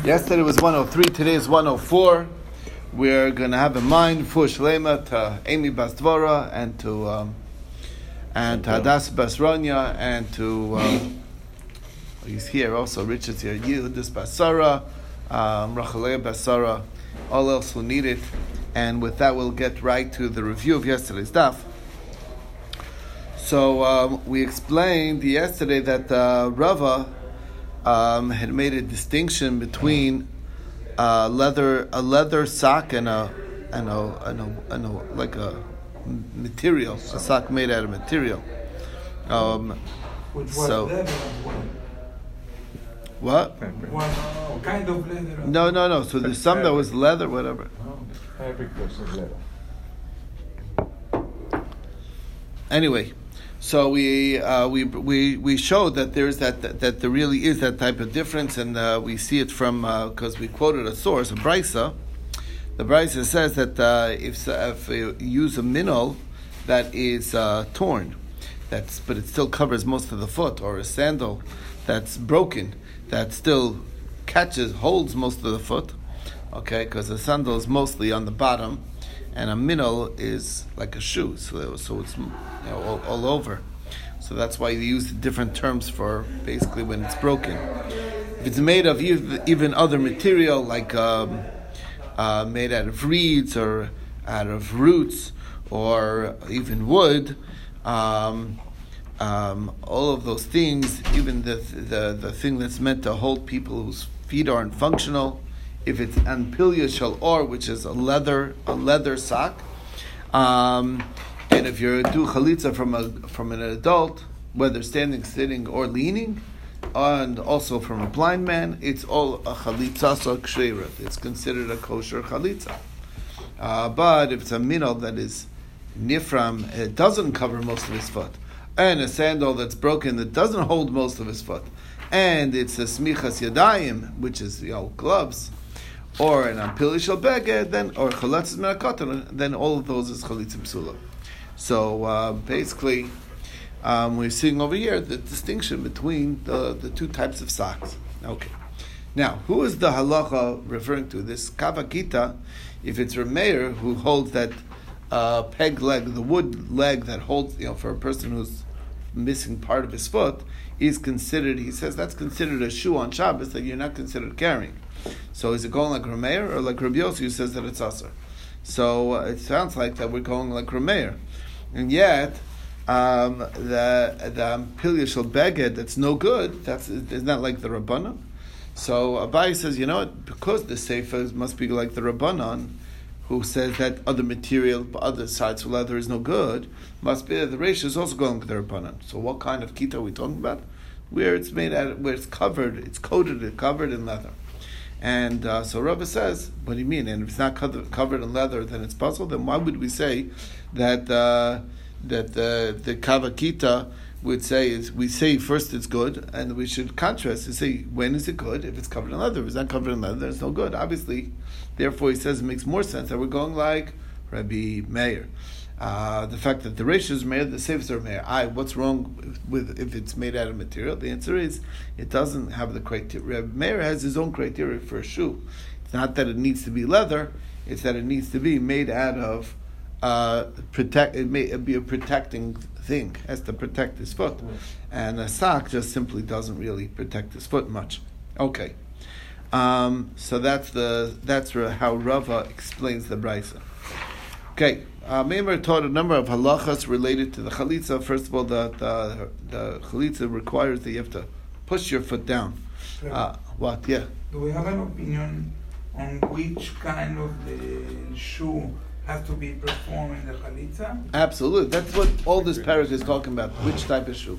Yesterday was 103, today is 104. We're going to have a mind for Shlema to Amy Bastvora and to um, and to Hadas Basronya and to um, he's here also. Richard's here. Yehudis Basara, um, Rachalea Basara, all else will need it. And with that, we'll get right to the review of yesterday's daf. So um, we explained yesterday that uh, Rava um, had made a distinction between a leather a leather sock and a and a, and a, and a like a material a sock made out of material. Um, Which So- leather as well. what? What kind of leather? No, no, no. So there's some that was leather, whatever. Fabric versus leather. Anyway, so we uh, we we we showed that there's that, that that there really is that type of difference, and uh, we see it from because we quoted a source, a brisa. The brisa says that uh, if if you use a minnow that is uh, torn, that's but it still covers most of the foot, or a sandal that's broken that still catches holds most of the foot. Okay, because the sandal is mostly on the bottom, and a minnow is like a shoe, so so it's you know, all, all over. So that's why they use different terms for basically when it's broken. If it's made of even other material like um, uh, made out of reeds or out of roots or even wood, um, um, all of those things, even the, the the thing that's meant to hold people whose feet aren't functional, if it's anpilya shal or, which is a leather a leather sock, um, and if you're do chalitza from a from an adult, whether standing, sitting, or leaning, and also from a blind man, it's all a chalitza so kshera. It's considered a kosher chalitza. Uh, but if it's a minnow that is nifram, it doesn't cover most of his foot, and a sandal that's broken that doesn't hold most of his foot, and it's a smichas yadayim, which is you know gloves, or an ampili shel beged, then or chalatzis menakotan, then all of those is chalitza psula. So uh, basically, um, we're seeing over here the distinction between the, the two types of socks. Okay. Now, who is the halacha referring to? This kavakita, if it's Rameir who holds that uh, peg leg, the wood leg that holds, you know, for a person who's missing part of his foot, is considered, he says that's considered a shoe on Shabbos that you're not considered carrying. So is it going like Rameir or like Rabbi Yossi who says that it's Asr? So uh, it sounds like that we're going like Rameir. And yet, um, the the pilya shel beged that's no good. That's is not like the rabbanon. So Abai says, you know what? Because the seifa must be like the rabbanon, who says that other material, other sides of leather is no good. Must be that the ratio is also going with the rabbanon. So what kind of kita are we talking about? Where it's made out, where it's covered, it's coated, it's covered in leather. And uh, so Rava says, what do you mean? And if it's not covered, in leather, then it's pasul. Then why would we say that uh, that the the kavakita would say is we say first it's good, and we should contrast to say when is it good? If it's covered in leather, if it's not covered in leather, then it's no good. Obviously, therefore he says it makes more sense that we're going like Rabbi Meir. Uh, the fact that the ratio is made, the safes are made. I, what's wrong with if it's made out of material? The answer is it doesn't have the criteria. Rabbi has his own criteria for a shoe. It's not that it needs to be leather; it's that it needs to be made out of uh, protect. It may be a protecting thing, has to protect his foot, and a sock just simply doesn't really protect his foot much. Okay, um, so that's the that's how Rava explains the brisa. Okay, uh, Meimer taught a number of halachas related to the chalitza. First of all, the, the, the chalitza requires that you have to push your foot down. Uh, what? Yeah. Do we have an opinion on which kind of the shoe has to be performed in the chalitza? Absolutely. That's what all this parak is talking about. Which type of shoe?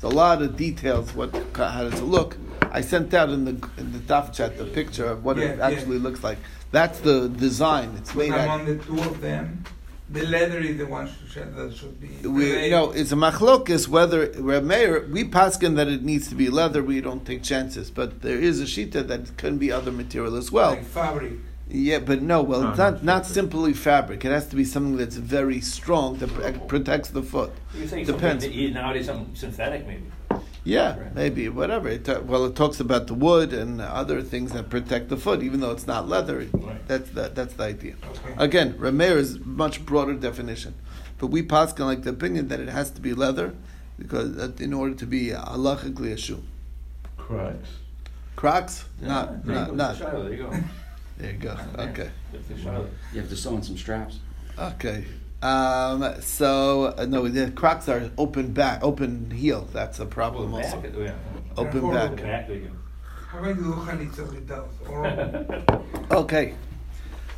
There's a lot of details. What how does it look? I sent out in the in the daf chat the picture of what it Yeah, yeah. actually looks like. That's the design. It's made out. among the two of them, the leather is the one should- that should be. We, you know, it's a machlokis whether Meir, we paskin that it needs to be leather. We don't take chances, but there is a shita that can be other material as well. like fabric. Yeah, but no, well, No, it's not not not simply fabric. It has to be something that's very strong that pr- protects the foot. You say Depends. something that you- nowadays some synthetic maybe. Yeah, Right. maybe whatever. It, ta- well, it talks about the wood and other things that protect the foot, even though it's not leather. Right. That's the, that's the idea. Okay. Again, Rameir is much broader definition, but we paskin like the opinion that it has to be leather because uh, in order to be halachically a shoe. Cracks. Crocs, Yeah, not there not not. There you go. There you go. Okay. Good for Shiloh. You have to sew in some straps. Okay. Um, so uh, no, the Crocs are open back, open heel. That's a problem Well, also. back, yeah. Open back. Back, How about you do chalitza with those? Okay.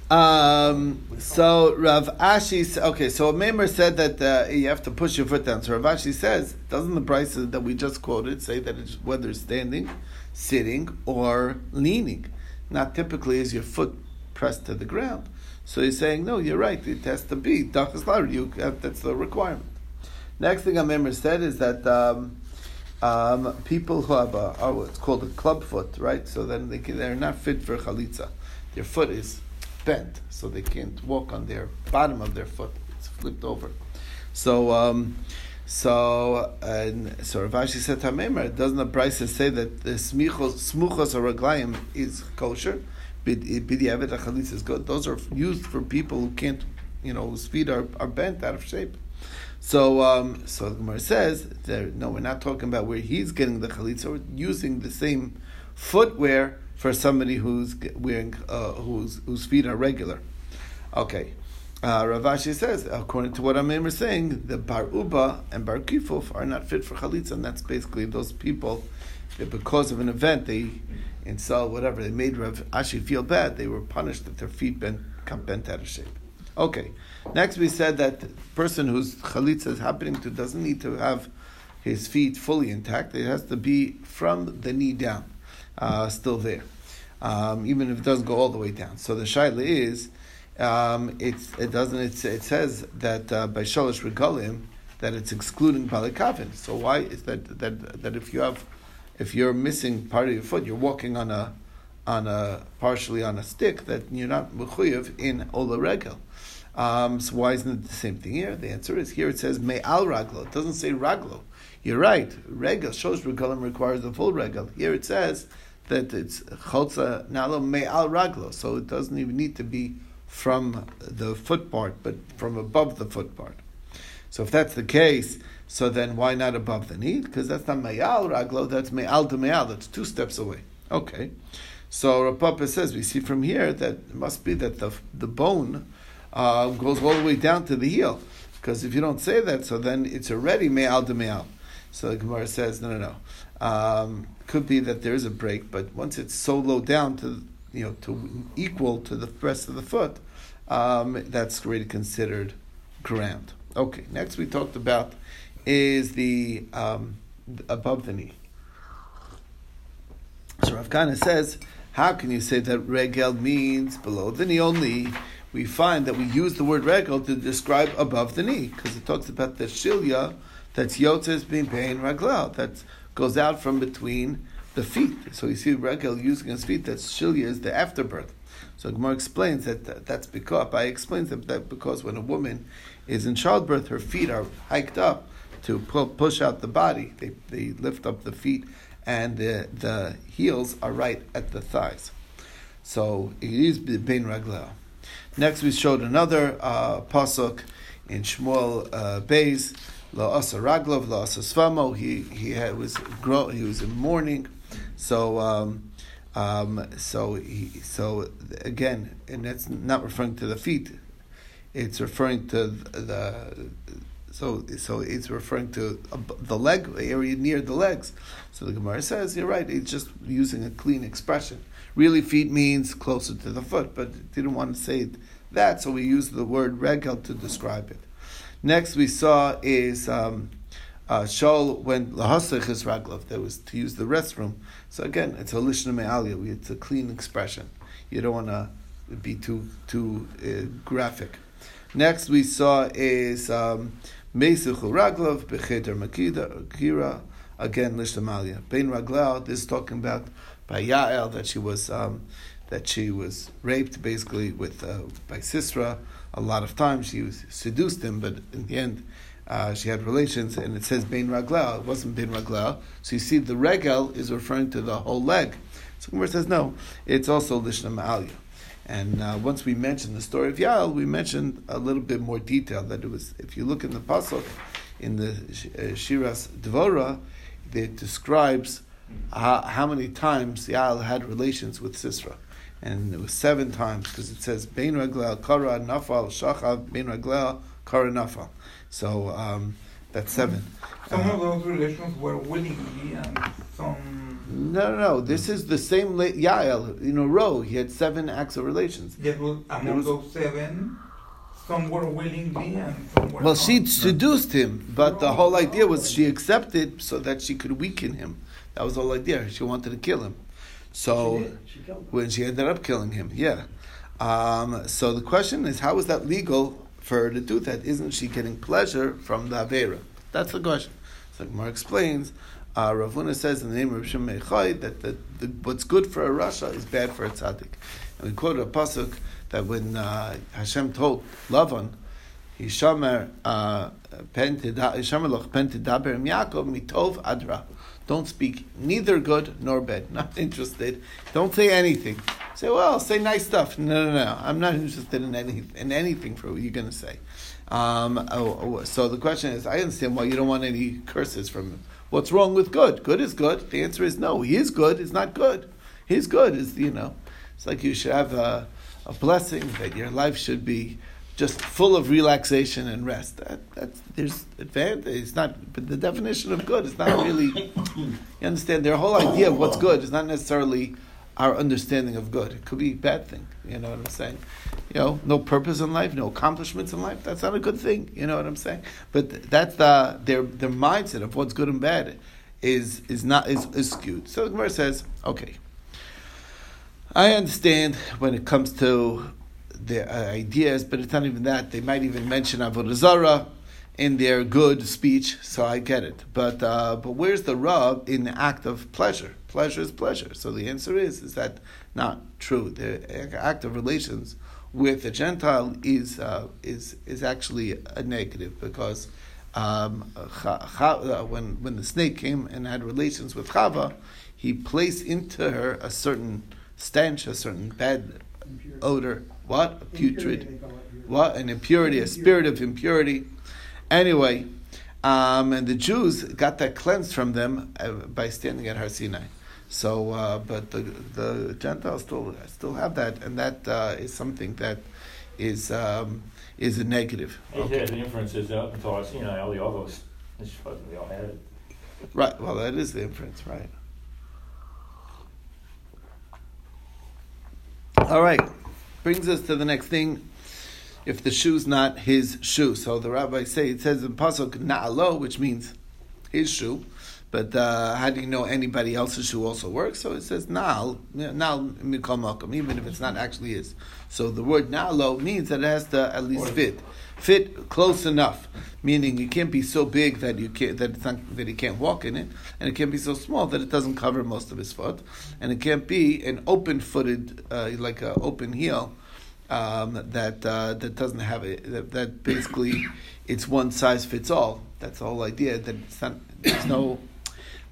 Um, so Rav Ashi, okay, so Maimer said that uh, you have to push your foot down. So Rav Ashi says, doesn't the price that we just quoted say that it's whether standing, sitting, or leaning? Not typically is your foot pressed to the ground. So he's saying, no, you're right. It has to be dachas lar. That's the requirement. Next thing Maimer said is that um, um, people who have a, oh, it's called a club foot, right? So then they can, they're not fit for chalitza. Their foot is bent, so they can't walk on their bottom of their foot. It's flipped over. So, um, so and so Rav Ashi said to Hamemer, doesn't the Brisa say that the smuchos or raglayim is kosher? Achalitza is good. Those are used for people who can't, you know, whose feet are, are bent out of shape. So, um, so the Gemara says, there, no, we're not talking about where he's getting the chalitza. We're using the same footwear for somebody who's wearing, uh, whose whose feet are regular. Okay, uh, Rav Ashi says, according to what Amim is saying, the Bar Uba and Bar Kifuf are not fit for chalitza, and that's basically those people that because of an event they insult whatever they made Rav Ashi feel bad. They were punished that their feet bent got bent out of shape. Okay. Next, we said that the person whose chalitza is happening to doesn't need to have his feet fully intact. It has to be from the knee down, uh, still there, um, even if it doesn't go all the way down. So the shaila is, um, it doesn't. It's, it says that uh, by shalosh regalim that it's excluding balikavin. So why is that? That that if you have, if you're missing part of your foot, you're walking on a on a partially on a stick that you're not mechuyev in ola regel. Um, so why isn't it the same thing here? The answer is here it says me'al raglo. It doesn't say raglo. You're right. Regel shows regalim requires the full regel. Here it says that it's chotza nalo me'al raglo. So it doesn't even need to be from the foot part, but from above the foot part. So if that's the case, so then why not above the knee? Because that's not me'al raglo. That's me'al to me'al. That's two steps away. Okay. So Rapapa says we see from here that it must be that the the bone uh, goes all the way down to the heel. Because if you don't say that, so then it's already me'al de me'al. So the Gemara says, no, no, no. Um, could be that there is a break, but once it's so low down to you know to equal to the rest of the foot, um, that's already considered ground. Okay. Next, we talked about is the um, above the knee. So Rav Kana says, how can you say that regel means below the knee only? We find that we use the word regel to describe above the knee because it talks about the shilya that's yotzes being pain raglau that goes out from between the feet. So you see regel using his feet. That shilya is the afterbirth. So Gemara explains that that- that's because I explains that, that because when a woman is in childbirth, her feet are hiked up to pu- push out the body. They, they lift up the feet, and the, the heels are right at the thighs. So it is bein raglau. Next, we showed another uh, pasuk in Shmuel uh, Beis. La asa raglov, la asa svamo. He he had, was grow, he was in mourning. So um, um, so he, so again, and that's not referring to the feet. It's referring to the so so it's referring to the leg area near the legs. So the Gemara says you're right. It's just using a clean expression. Really, feet means closer to the foot, but didn't want to say that, so we used the word regel to describe it. Next, we saw is um, uh, Shaul when lahasach is raglov. That was to use the restroom. So again, it's a lishna me'alia. It's a clean expression. You don't want to be too too uh, graphic. Next, we saw is um, meisuchul raglov becheder makida kira. Again, lishna me'alia. Bein raglau. This is talking about by Yael that she was um, that she was raped basically with uh, by Sisra. A lot of times she was seduced him, but in the end, uh, she had relations, and it says bein ragla. It wasn't bein ragla. So you see, the regel is referring to the whole leg. So Gemara says no. It's also lishna ma'alya. And uh, once we mentioned the story of Yael, we mentioned a little bit more detail that it was. If you look in the pasuk in the uh, Shiras Dvora, it describes how, how many times Yael had relations with Sisra. And it was seven times because it says Bein Raglel Kara Nafal Shachav Bein Raglel Kara Nafal. So um, that's seven. Some Uh, of those relations were willingly, and some. no, no, no. This is the same la- Yael in a row. He had seven acts of relations. Yet, was- among was- those seven, some were willingly and some were Well, not. she seduced him, but the whole idea was she accepted so that she could weaken him. That was the whole idea. She wanted to kill him. So She. She when she ended up killing him, yeah. Um, so the question is, how is that legal for her to do that? Isn't she getting pleasure from the avera? That's the question. So Gemara explains. Uh, Rav says in the name of Shimon Mechai that the, the, what's good for a rasha is bad for a tzaddik. And we quote a pasuk that when uh, Hashem told Lavan, Hishamer uh, Yaakov mitov adra. Don't speak neither good nor bad. Not interested. Don't say anything. Say, well, say nice stuff. No, no, no. I'm not interested in any in anything for what you're going to say. Um, oh, oh, so the question is, I understand why you don't want any curses from him. What's wrong with good? Good is good. The answer is no. He is good. Is not good. His good is you know. It's like you should have a, a blessing that your life should be just full of relaxation and rest. That, that's, there's advantage. It's not, but the definition of good is not really. You understand? Their whole idea of what's good is not necessarily our understanding of good. It could be a bad thing. You know what I'm saying? You know, no purpose in life, no accomplishments in life. That's not a good thing. You know what I'm saying? But that's the their their mindset of what's good and bad is is not is, is skewed. So the Gemara says, okay. I understand when it comes to their uh, ideas, but it's not even that. They might even mention Avodah Zarah in their good speech, so I get it. But uh, but where's the rub in the act of pleasure? Pleasure is pleasure. So the answer is is that not true. The act of relations with a Gentile is uh, is is actually a negative because um, uh, when when the snake came and had relations with Chava, he placed into her a certain stench, a certain bad odor. What? A putrid. What? An impurity, a spirit of impurity. Anyway, um, and the Jews got that cleansed from them uh, by standing at Har Sinai. So, uh, but the, the Gentiles still still have that, and that uh, is something that is um, is a negative. Said the inference is up until I seen all the others. It's fucking we all had it. Right. Well, that is the inference, right? All right. Brings us to the next thing. If the shoe's not his shoe, so the rabbi say it says in pasuk na'alo, which means his shoe. But uh, how do you know anybody else's who also works? So it says na'al, na'al mikol makom, even if it's not actually his. So the word na'alo means that it has to at least fit, fit close enough. Meaning it can't be so big that you can't that it's not that he can't walk in it, and it can't be so small that it doesn't cover most of his foot, and it can't be an open-footed uh, like an open heel um, that uh, that doesn't have it. That, that basically it's one size fits all. That's the whole idea. That it's not. There's no.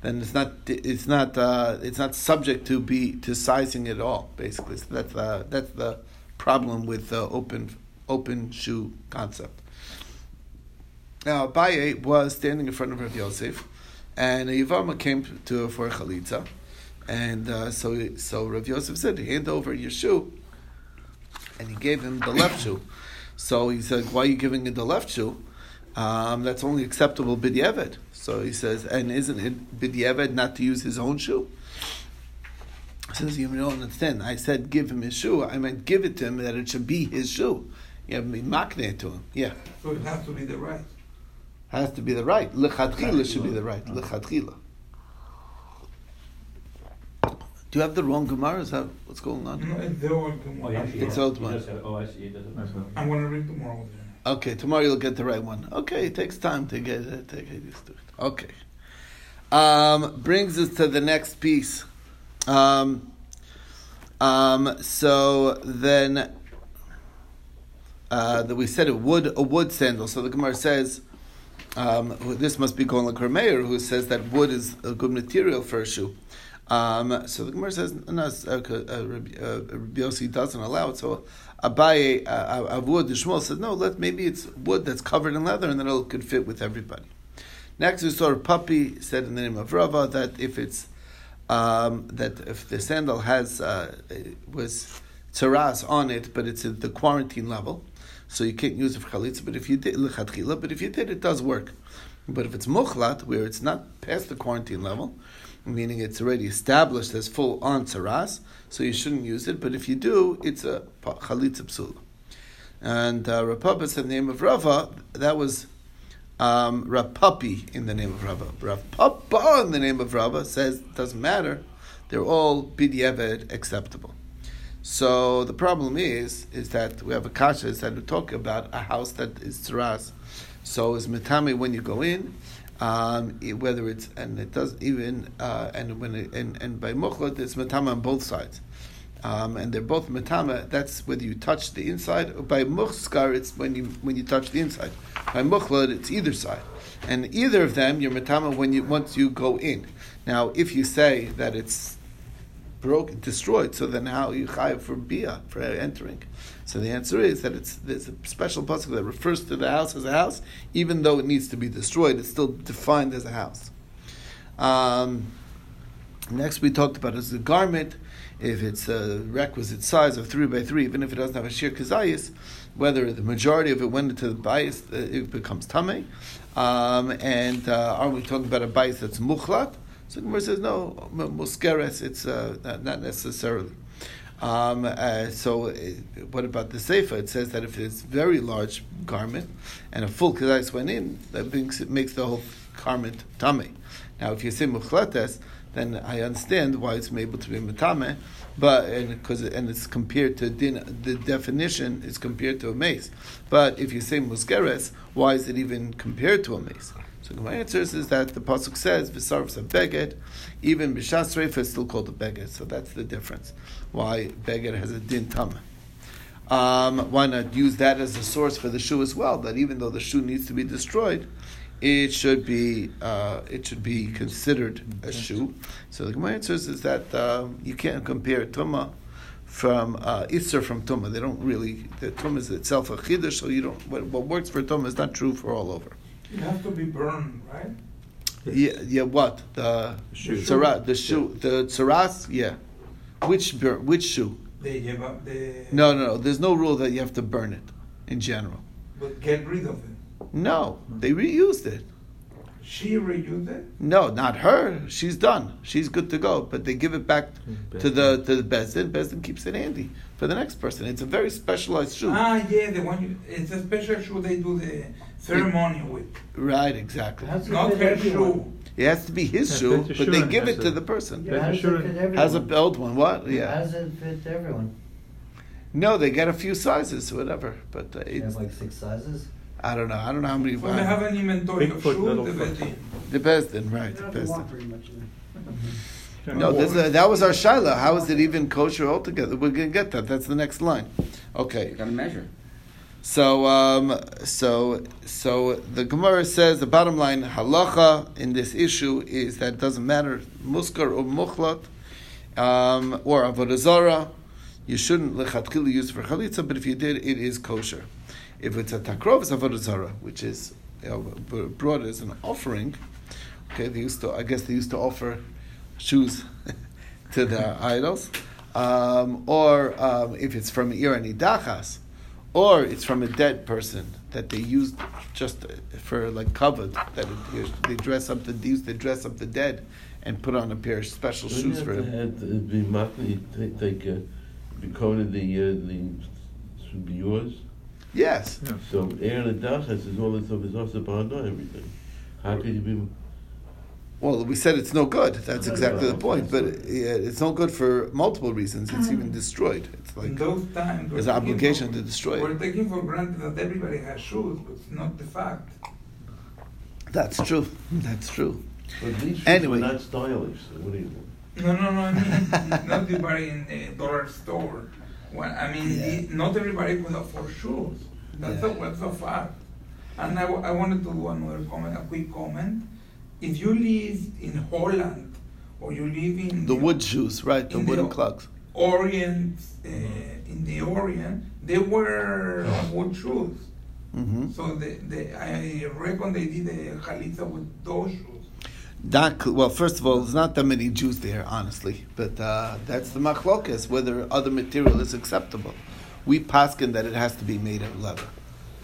Then it's not. It's not. Uh, it's not subject to be to sizing at all. Basically, so that's uh, that's the problem with the open open shoe concept. Now, Abaye was standing in front of Rav Yosef, and a Yavama came to for chalitza, and uh, so so Rav Yosef said, "Hand over your shoe," and he gave him the left shoe. So he said, "Why are you giving him the left shoe? Um, that's only acceptable b'diavad." So he says, "And isn't it b'diavad not to use his own shoe?" He says, "You don't understand. I said give him his shoe. I meant give it to him that it should be his shoe. You have to be makne to him. Yeah." So it has to be the right. Has to be the right. Lechatchila should be the right. Lechatchila. Do you have the wrong Gemara? Is that what's going on? No, it's the old Oh, yeah, It's old one. Oh, I see. It doesn't. I'm going to read tomorrow. Okay, tomorrow you'll get the right one. Okay, it takes time to get it, to get used to it. Okay. Um, brings us to the next piece. Um, um, so then, uh, that we said a wood a wood sandal. So the Gemara says, Um, this must be going like Meir, who says that wood is a good material for a shoe. Um, so the Gemara says, no, uh, uh, Rabbi Yossi doesn't allow it. So Abaye, uh, wood. the Shmuel said, no, let maybe it's wood that's covered in leather and then it could fit with everybody. Next, we saw Puppy said in the name of Rava that if it's um, that if the sandal has uh, was tzaras on it, but it's at the quarantine level, so you can't use it for chalitza. But if you did but if you did, it does work. But if it's muchlat, where it's not past the quarantine level, meaning it's already established as full on tzaras, so you shouldn't use it. But if you do, it's a chalitza psula. And uh, Rapapa said the name of Rava, that was um, Rapapi in the name of Rava. Rapapa in the name of Rava says doesn't matter. They're all bidiyeved acceptable. So the problem is, is that we have a kasha that we talk about a house that is tzaras. So is metame when you go in, um, whether it's and it does even uh, and when it, and, and by mukhlat it's metame on both sides. Um, and they're both metame. That's whether you touch the inside. Or By muchskar, it's when you when you touch the inside. By muchlad, it's either side, and either of them you're metame when you once you go in. Now, if you say that it's broken, destroyed, so then how you chayav for bia for entering? So the answer is that it's there's a special pasuk that refers to the house as a house, even though it needs to be destroyed, it's still defined as a house. Um, next, we talked about as a garment if it's a requisite size of three by three, even if it doesn't have a sheer kazayis, whether the majority of it went into the bias, it becomes tame. Um, and uh, are we talking about a bias that's muchlat? So the Gemara says no, muskeres. It's uh, not, not, necessarily. Um, uh, so, uh, what about the seifa? It says that if it's very large garment and a full kazayis went in, that makes, it makes the whole garment tame. Now, if you say muchlates, then I understand why it's able to be metame, but and because and it's compared to din, the definition is compared to a mace. But if you say muskeres, why is it even compared to a mace? So my answer is that the pasuk says v'sarvs a beged, even b'shas reifa is still called a beged. So that's the difference. Why beged has a din tama. Um, why not use that as a source for the shoe as well? That even though the shoe needs to be destroyed, it should be uh, it should be considered a shoe. So the Gemara answers is that uh, you can't compare tuma from uh, Isser from tuma. They don't really the tuma is itself a chiddush, so you don't. What, what works for tuma is not true for all over. It has to be burned, right? Yeah, yeah. What the shoe? Tzara, the shoe, the tzaras. Yeah, which which shoe? They give up the. No, no, no. There's no rule that you have to burn it in general. But get rid of it. No, they reused it. She reused it. No, not her. She's done. She's good to go. But they give it back to the to the bezdin. Bezdin keeps it handy for the next person. It's a very specialized shoe. Ah, yeah, the one. You, it's a special shoe they do the ceremony with. Right, exactly. How's Not her everyone? shoe. It has to be his Yeah, shoe, but the but shoe they give has it to the person. Yeah, how it sure. fit everyone? Has a old one. What? How Yeah. does it fit everyone? No, they get a few sizes, whatever. But uh, They have like six sizes. I don't know. I don't know how many. So they have an inventory of Bigfoot, shoes. The best, Bedin. the bezdin, right? The best. don't want bezdin. very much in there. No, this, uh, that was our shaila. How is it even kosher altogether? We're going to get that. That's the next line. Okay. You gotta measure. So, um, so, so the Gemara says the bottom line halacha in this issue is that it doesn't matter muskar or muchlat um, or avodah. You shouldn't lechatchila use for chalitza, but if you did, it is kosher. If it's a takrov, it's avodah which is you know, brought as an offering. Okay, they used to. I guess they used to offer shoes to the idols, um, or um, if it's from ir and idachas, or it's from a dead person that they used just for like covered that it, they dress up the they used to dress up the dead and put on a pair of special shoes for him. Had to be makli, take, take uh, be coated the uh, the should be yours. Yes, So Aaron Adachas is all this stuff is also behind everything. How could you be? Well, we said it's no good. That's exactly the point. But yeah, it's no good for multiple reasons. It's even uh-huh. destroyed. It's like those times, there's an obligation for- to destroy We're taking for granted that everybody has shoes, but it's not the fact. That's true. That's true. But these shoes Anyway. are not stylish. So what do you? mean? No, no, no. I mean, not everybody in a dollar store. Well, I mean, Yeah. the, not everybody could afford shoes. That's Yeah. a that's a fact. And I, w- I wanted to do another comment, a quick comment. If you live in Holland or you live in The wood shoes, right? The wooden the- clogs. Orient, uh, in the Orient, they wear wood shoes. hmm So they, they, I reckon they did the chalitza with those shoes. Not well. First of all, there's not that many Jews there, honestly. But uh, that's the machlokas whether other material is acceptable. We paskin that it has to be made of leather,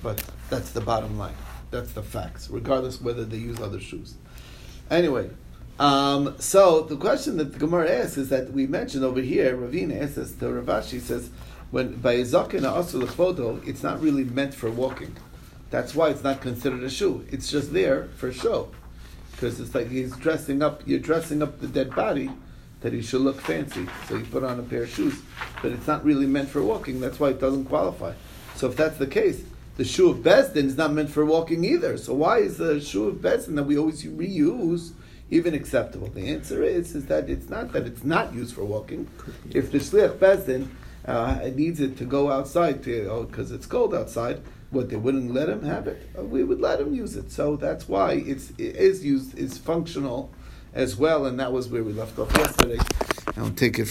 but that's the bottom line. That's the facts, regardless whether they use other shoes. Anyway, um, so the question that the Gemara asks is that we mentioned over here. Ravina asks us. The Rav Ashi says when by zaken asul lechodo, it's not really meant for walking. That's why it's not considered a shoe. It's just there for show because it's like he's dressing up. You're dressing up the dead body that he should look fancy. So you put on a pair of shoes, but it's not really meant for walking. That's why it doesn't qualify. So if that's the case, the shoe of Besdin is not meant for walking either. So why is the shoe of Besdin that we always reuse even acceptable? The answer is is that it's not that it's not used for walking. If the shliach Besdin uh, needs it to go outside because it's cold outside, what they wouldn't let him have it. Uh, We would let him use it. So that's why it's it is used is functional as well, and that was where we left off yesterday. I'll take it. From